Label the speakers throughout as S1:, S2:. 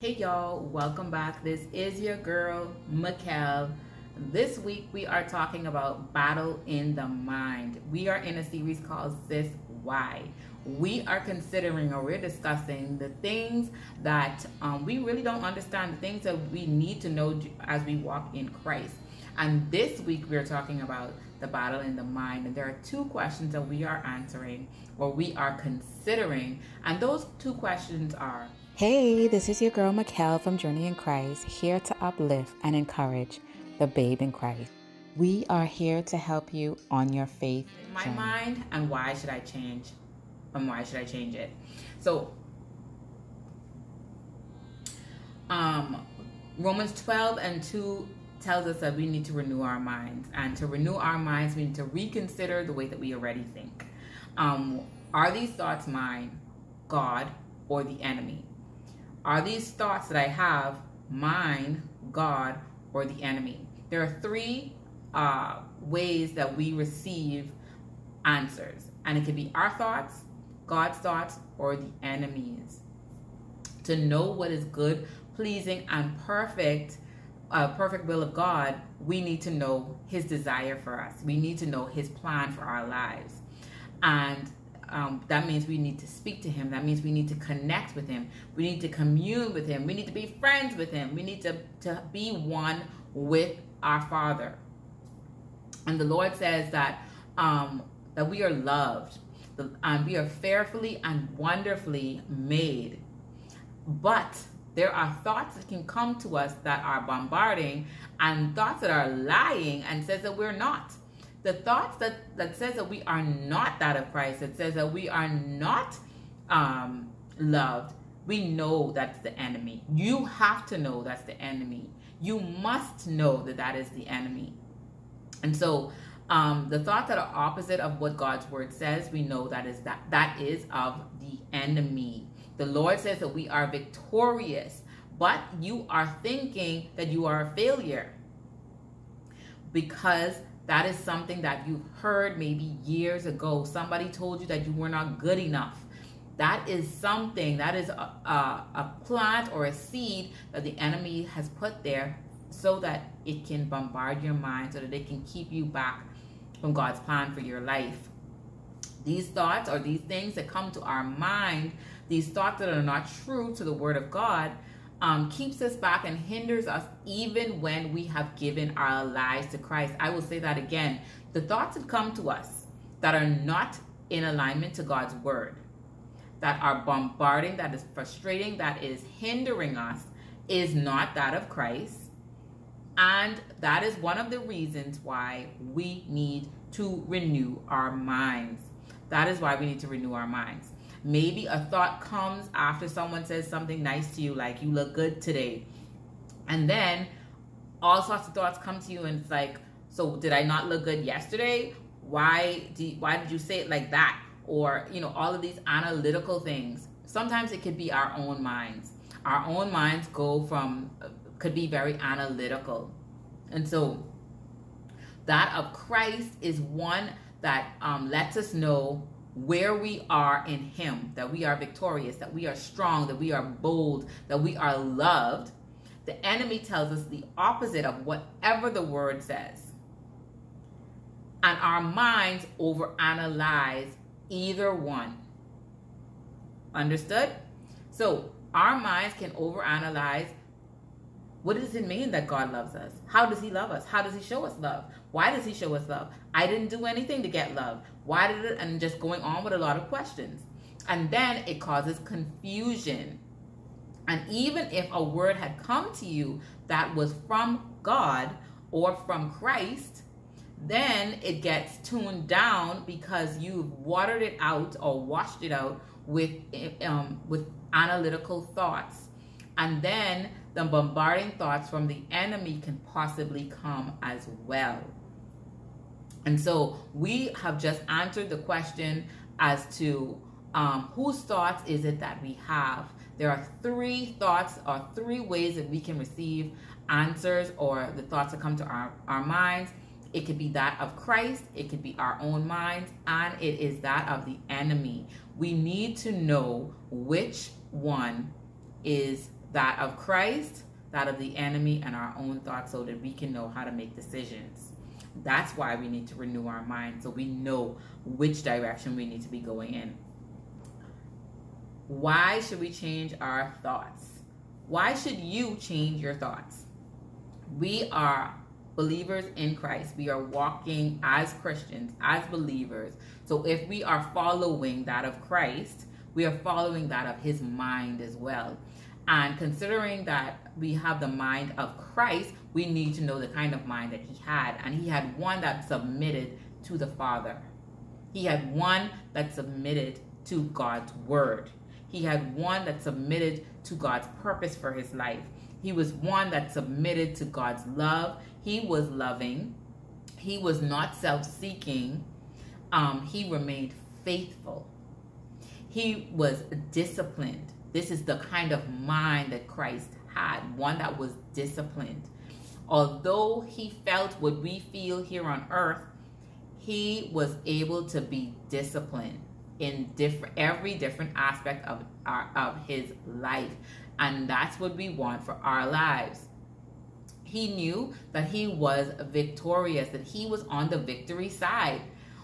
S1: Hey y'all, welcome back. This is your girl, Mikkel. This week we are talking about battle in the mind. We are in a series called Sis Why. We are considering or we're discussing the things that um, we really don't understand, the things that we need to know as we walk in Christ. And this week we're talking about the battle in the mind. And there are two questions that we are answering or we are considering. And those two questions are
S2: Hey, this is your girl Mikkel from Journey in Christ, here to uplift and encourage the babe in Christ. We are here to help you on your faith.
S1: my
S2: journey.
S1: mind and why should I change? And why should I change it? So um Romans 12 and 2 tells us that we need to renew our minds. And to renew our minds, we need to reconsider the way that we already think. Um, are these thoughts mine, God, or the enemy? Are these thoughts that I have mine, God, or the enemy? There are three uh, ways that we receive answers, and it could be our thoughts, God's thoughts, or the enemy's. To know what is good, pleasing, and perfect, uh, perfect will of God, we need to know His desire for us. We need to know His plan for our lives, and um, that means we need to speak to him. That means we need to connect with him. We need to commune with him. We need to be friends with him. We need to, to be one with our Father. And the Lord says that um, that we are loved, and we are fearfully and wonderfully made. But there are thoughts that can come to us that are bombarding, and thoughts that are lying and says that we're not the thoughts that that says that we are not that of Christ, that says that we are not um, loved, we know that's the enemy. You have to know that's the enemy. You must know that that is the enemy. And so, um, the thoughts that are opposite of what God's word says, we know that is that that is of the enemy. The Lord says that we are victorious, but you are thinking that you are a failure because that is something that you've heard maybe years ago. Somebody told you that you were not good enough. That is something, that is a, a, a, plant or a seed that the enemy has put there so that it can bombard your mind, so that it can keep you back from God's plan for your life. These thoughts or these things that come to our mind, these thoughts that are not true to the Word of God, um, keeps us back and hinders us even when we have given our lives to Christ. I will say that again. The thoughts that come to us that are not in alignment to God's word, that are bombarding, that is frustrating, that is hindering us, is not that of Christ. And that is one of the reasons why we need to renew our minds. That is why we need to renew our minds. Maybe a thought comes after someone says something nice to you, like you look good today. And then all sorts of thoughts come to you, and it's like, so did I not look good yesterday? Why did, why did you say it like that? Or, you know, all of these analytical things. Sometimes it could be our own minds. Our own minds go from, could be very analytical. And so that of Christ is one that um, lets us know where we are in Him, that we are victorious, that we are strong, that we are bold, that we are loved, the enemy tells us the opposite of whatever the word says. And our minds overanalyze either one. Understood? So our minds can overanalyze what does it mean that God loves us? How does He love us? How does He show us love? Why does He show us love? I didn't do anything to get love. Why did it? And just going on with a lot of questions. And then it causes confusion. And even if a word had come to you that was from God or from Christ, then it gets tuned down because you've watered it out or washed it out with um, with analytical thoughts. And then the bombarding thoughts from the enemy can possibly come as well. And so we have just answered the question as to um, whose thoughts is it that we have. There are three thoughts or three ways that we can receive answers or the thoughts that come to our, our minds. It could be that of Christ, it could be our own minds, and it is that of the enemy. We need to know which one is that of Christ, that of the enemy, and our own thoughts so that we can know how to make decisions. That's why we need to renew our mind so we know which direction we need to be going in. Why should we change our thoughts? Why should you change your thoughts? We are believers in Christ. We are walking as Christians, as believers. So if we are following that of Christ, we are following that of his mind as well. And considering that we have the mind of Christ, we need to know the kind of mind that he had. And he had one that submitted to the Father. He had one that submitted to God's word. He had one that submitted to God's purpose for his life. He was one that submitted to God's love. He was loving. He was not self seeking. Um, he remained faithful. He was disciplined. This is the kind of mind that Christ had, one that was disciplined. Although he felt what we feel here on earth, he was able to be disciplined in different every different aspect of our of his life. And that's what we want for our lives. He knew that he was victorious, that he was on the victory side.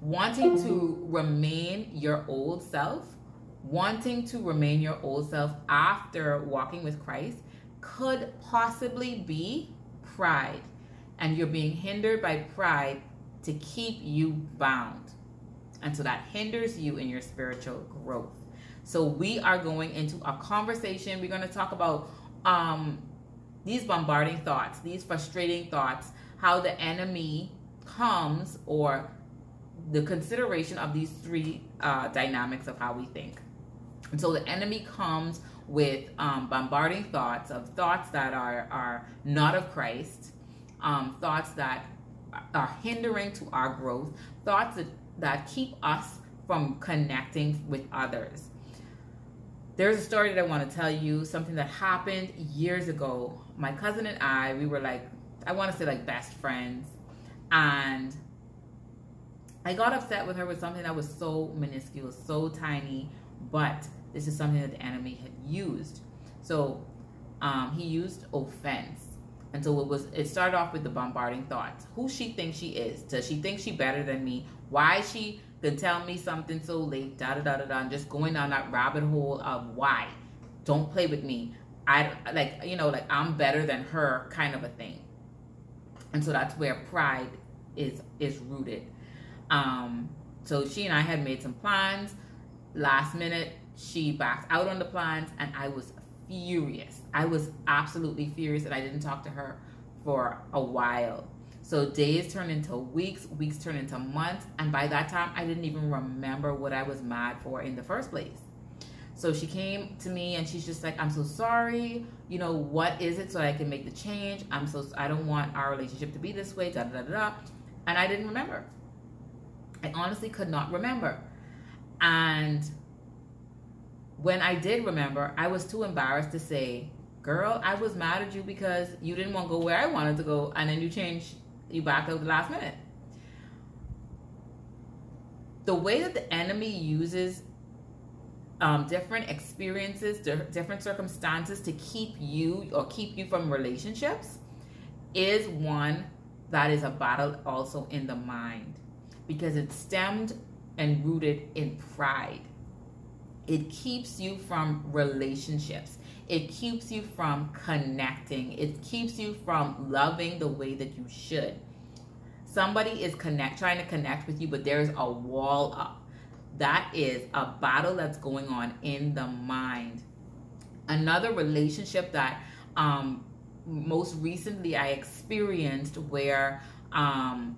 S1: Wanting to remain your old self wanting to remain your old self after walking with Christ could possibly be pride. And you're being hindered by pride to keep you bound. And so that hinders you in your spiritual growth. So we are going into a conversation. We're going to talk about um, these bombarding thoughts, these frustrating thoughts, how the enemy comes or the consideration of these three uh, dynamics of how we think. And so the enemy comes with um, bombarding thoughts of thoughts that are, are not of Christ, um, thoughts that are hindering to our growth, thoughts that, that keep us from connecting with others. There's a story that I want to tell you, something that happened years ago. My cousin and I, we were like, I want to say like best friends. And I got upset with her with something that was so minuscule, so tiny, but this is something that the enemy had used. So um, he used offense. And so it was it started off with the bombarding thoughts. Who she thinks she is. Does she think she better than me? Why she can tell me something so late, da da da da da, and just going down that rabbit hole of why. Don't play with me. I like you know, like I'm better than her kind of a thing. And so that's where pride is is rooted. Um, so she and I had made some plans. Last minute, she backed out on the plans and I was furious. I was absolutely furious that I didn't talk to her for a while. So days turned into weeks, weeks turned into months, and by that time I didn't even remember what I was mad for in the first place. So she came to me and she's just like, "I'm so sorry. You know what is it so I can make the change? I'm so I don't want our relationship to be this way." Da da da da. And I didn't remember. I honestly could not remember. And when I did remember, I was too embarrassed to say, Girl, I was mad at you because you didn't want to go where I wanted to go, and then you changed, you backed up the last minute. The way that the enemy uses um, different experiences, different circumstances to keep you or keep you from relationships is one that is a battle also in the mind because it's stemmed and rooted in pride it keeps you from relationships. It keeps you from connecting. It keeps you from loving the way that you should. Somebody is connect trying to connect with you, but there's a wall up. That is a battle that's going on in the mind. Another relationship that um, most recently I experienced where um,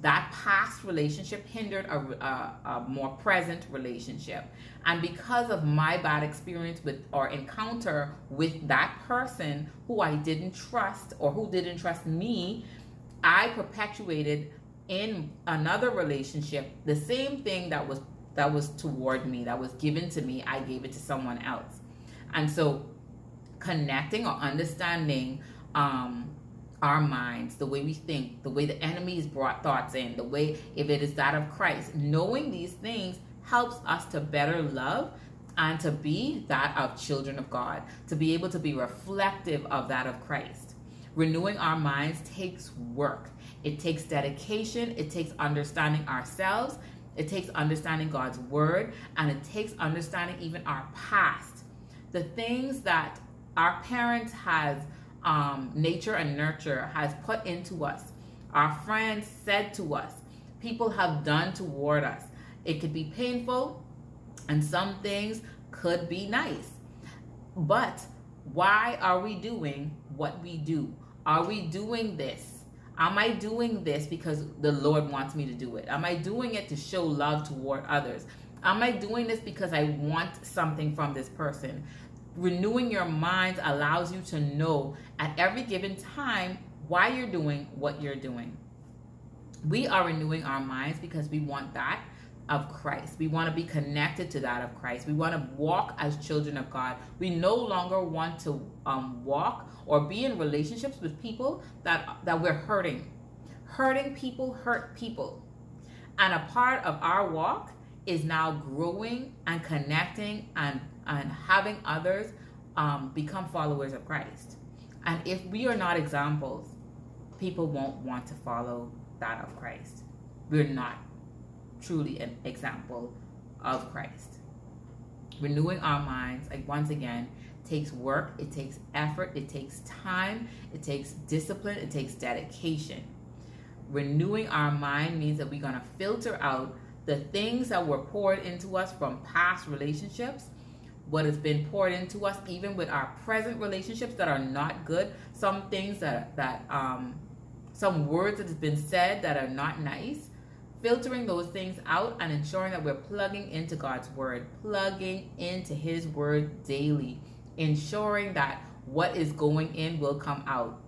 S1: that past relationship hindered a, a, a, more present relationship. And because of my bad experience with or encounter with that person who I didn't trust or who didn't trust me, I perpetuated in another relationship the same thing that was that was toward me, that was given to me, I gave it to someone else. And so connecting or understanding um, our minds, the way we think, the way the enemy has brought thoughts in, the way if it is that of Christ. Knowing these things helps us to better love and to be that of children of God, to be able to be reflective of that of Christ. Renewing our minds takes work. It takes dedication, it takes understanding ourselves, it takes understanding God's word, and it takes understanding even our past. The things that our parents has um, nature and nurture has put into us, our friends said to us, people have done toward us. It could be painful, and some things could be nice. But why are we doing what we do? Are we doing this? Am I doing this because the Lord wants me to do it? Am I doing it to show love toward others? Am I doing this because I want something from this person? Renewing your mind allows you to know at every given time why you're doing what you're doing. We are renewing our minds because we want that of Christ. We want to be connected to that of Christ. We want to walk as children of God. We no longer want to um, walk or be in relationships with people that that we're hurting. Hurting people hurt people. And a part of our walk is now growing and connecting and, and having others um, become followers of Christ. And if we are not examples, people won't want to follow that of Christ. We're not truly an example of Christ. Renewing our minds, like once again, takes work, it takes effort, it takes time, it takes discipline, it takes dedication. Renewing our mind means that we're going to filter out the things that were poured into us from past relationships, what has been poured into us, even with our present relationships that are not good, some things that that um, some words that has been said that are not nice, filtering those things out and ensuring that we're plugging into God's word, plugging into His word daily, ensuring that what is going in will come out.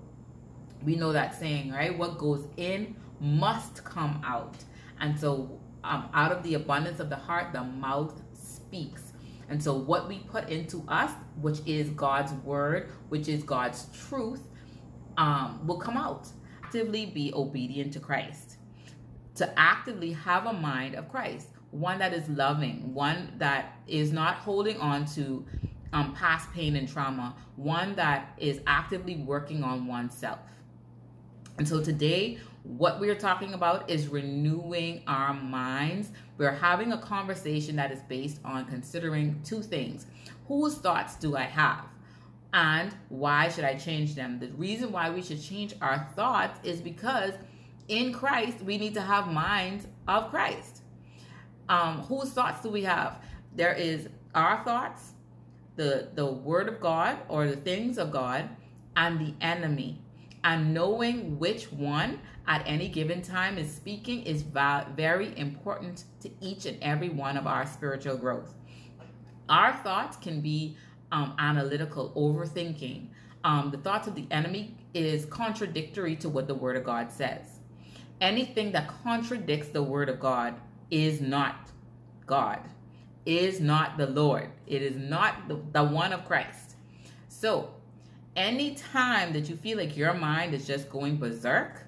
S1: We know that saying, right? What goes in must come out. And so, um, out of the abundance of the heart, the mouth speaks. And so, what we put into us, which is God's word, which is God's truth, um, will come out. Actively be obedient to Christ to actively have a mind of Christ, one that is loving, one that is not holding on to um, past pain and trauma, one that is actively working on oneself. And so today, what we're talking about is renewing our minds. We're having a conversation that is based on considering two things whose thoughts do I have? And why should I change them? The reason why we should change our thoughts is because in Christ, we need to have minds of Christ. Um, whose thoughts do we have? There is our thoughts, the the word of God or the things of God, and the enemy. And knowing which one at any given time is speaking is very important to each and every one of our spiritual growth. Our thoughts can be um, analytical, overthinking. Um, the thoughts of the enemy is contradictory to what the Word of God says anything that contradicts the word of God is not God, is not the Lord. It is not the, the one of Christ. So, anytime that you feel like your mind is just going berserk,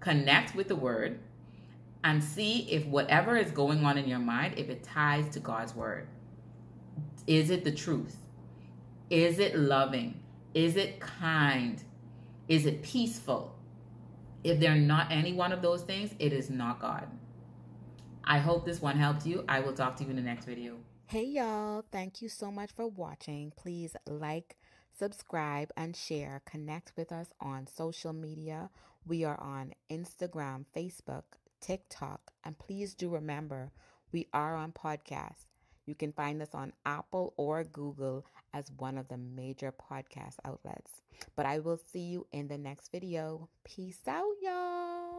S1: connect with the word and see if whatever is going on in your mind, if it ties to God's word. Is it the truth? Is it loving? Is it kind? Is it peaceful? If they're not any one of those things, it is not God. I hope this one helped you. I will talk to you in the next video.
S2: Hey, y'all. Thank you so much for watching. Please like, subscribe, and share. Connect with us on social media. We are on Instagram, Facebook, TikTok, and please do remember we are on podcasts. You can find us on Apple or Google as one of the major podcast outlets. But I will see you in the next video. Peace out, y'all.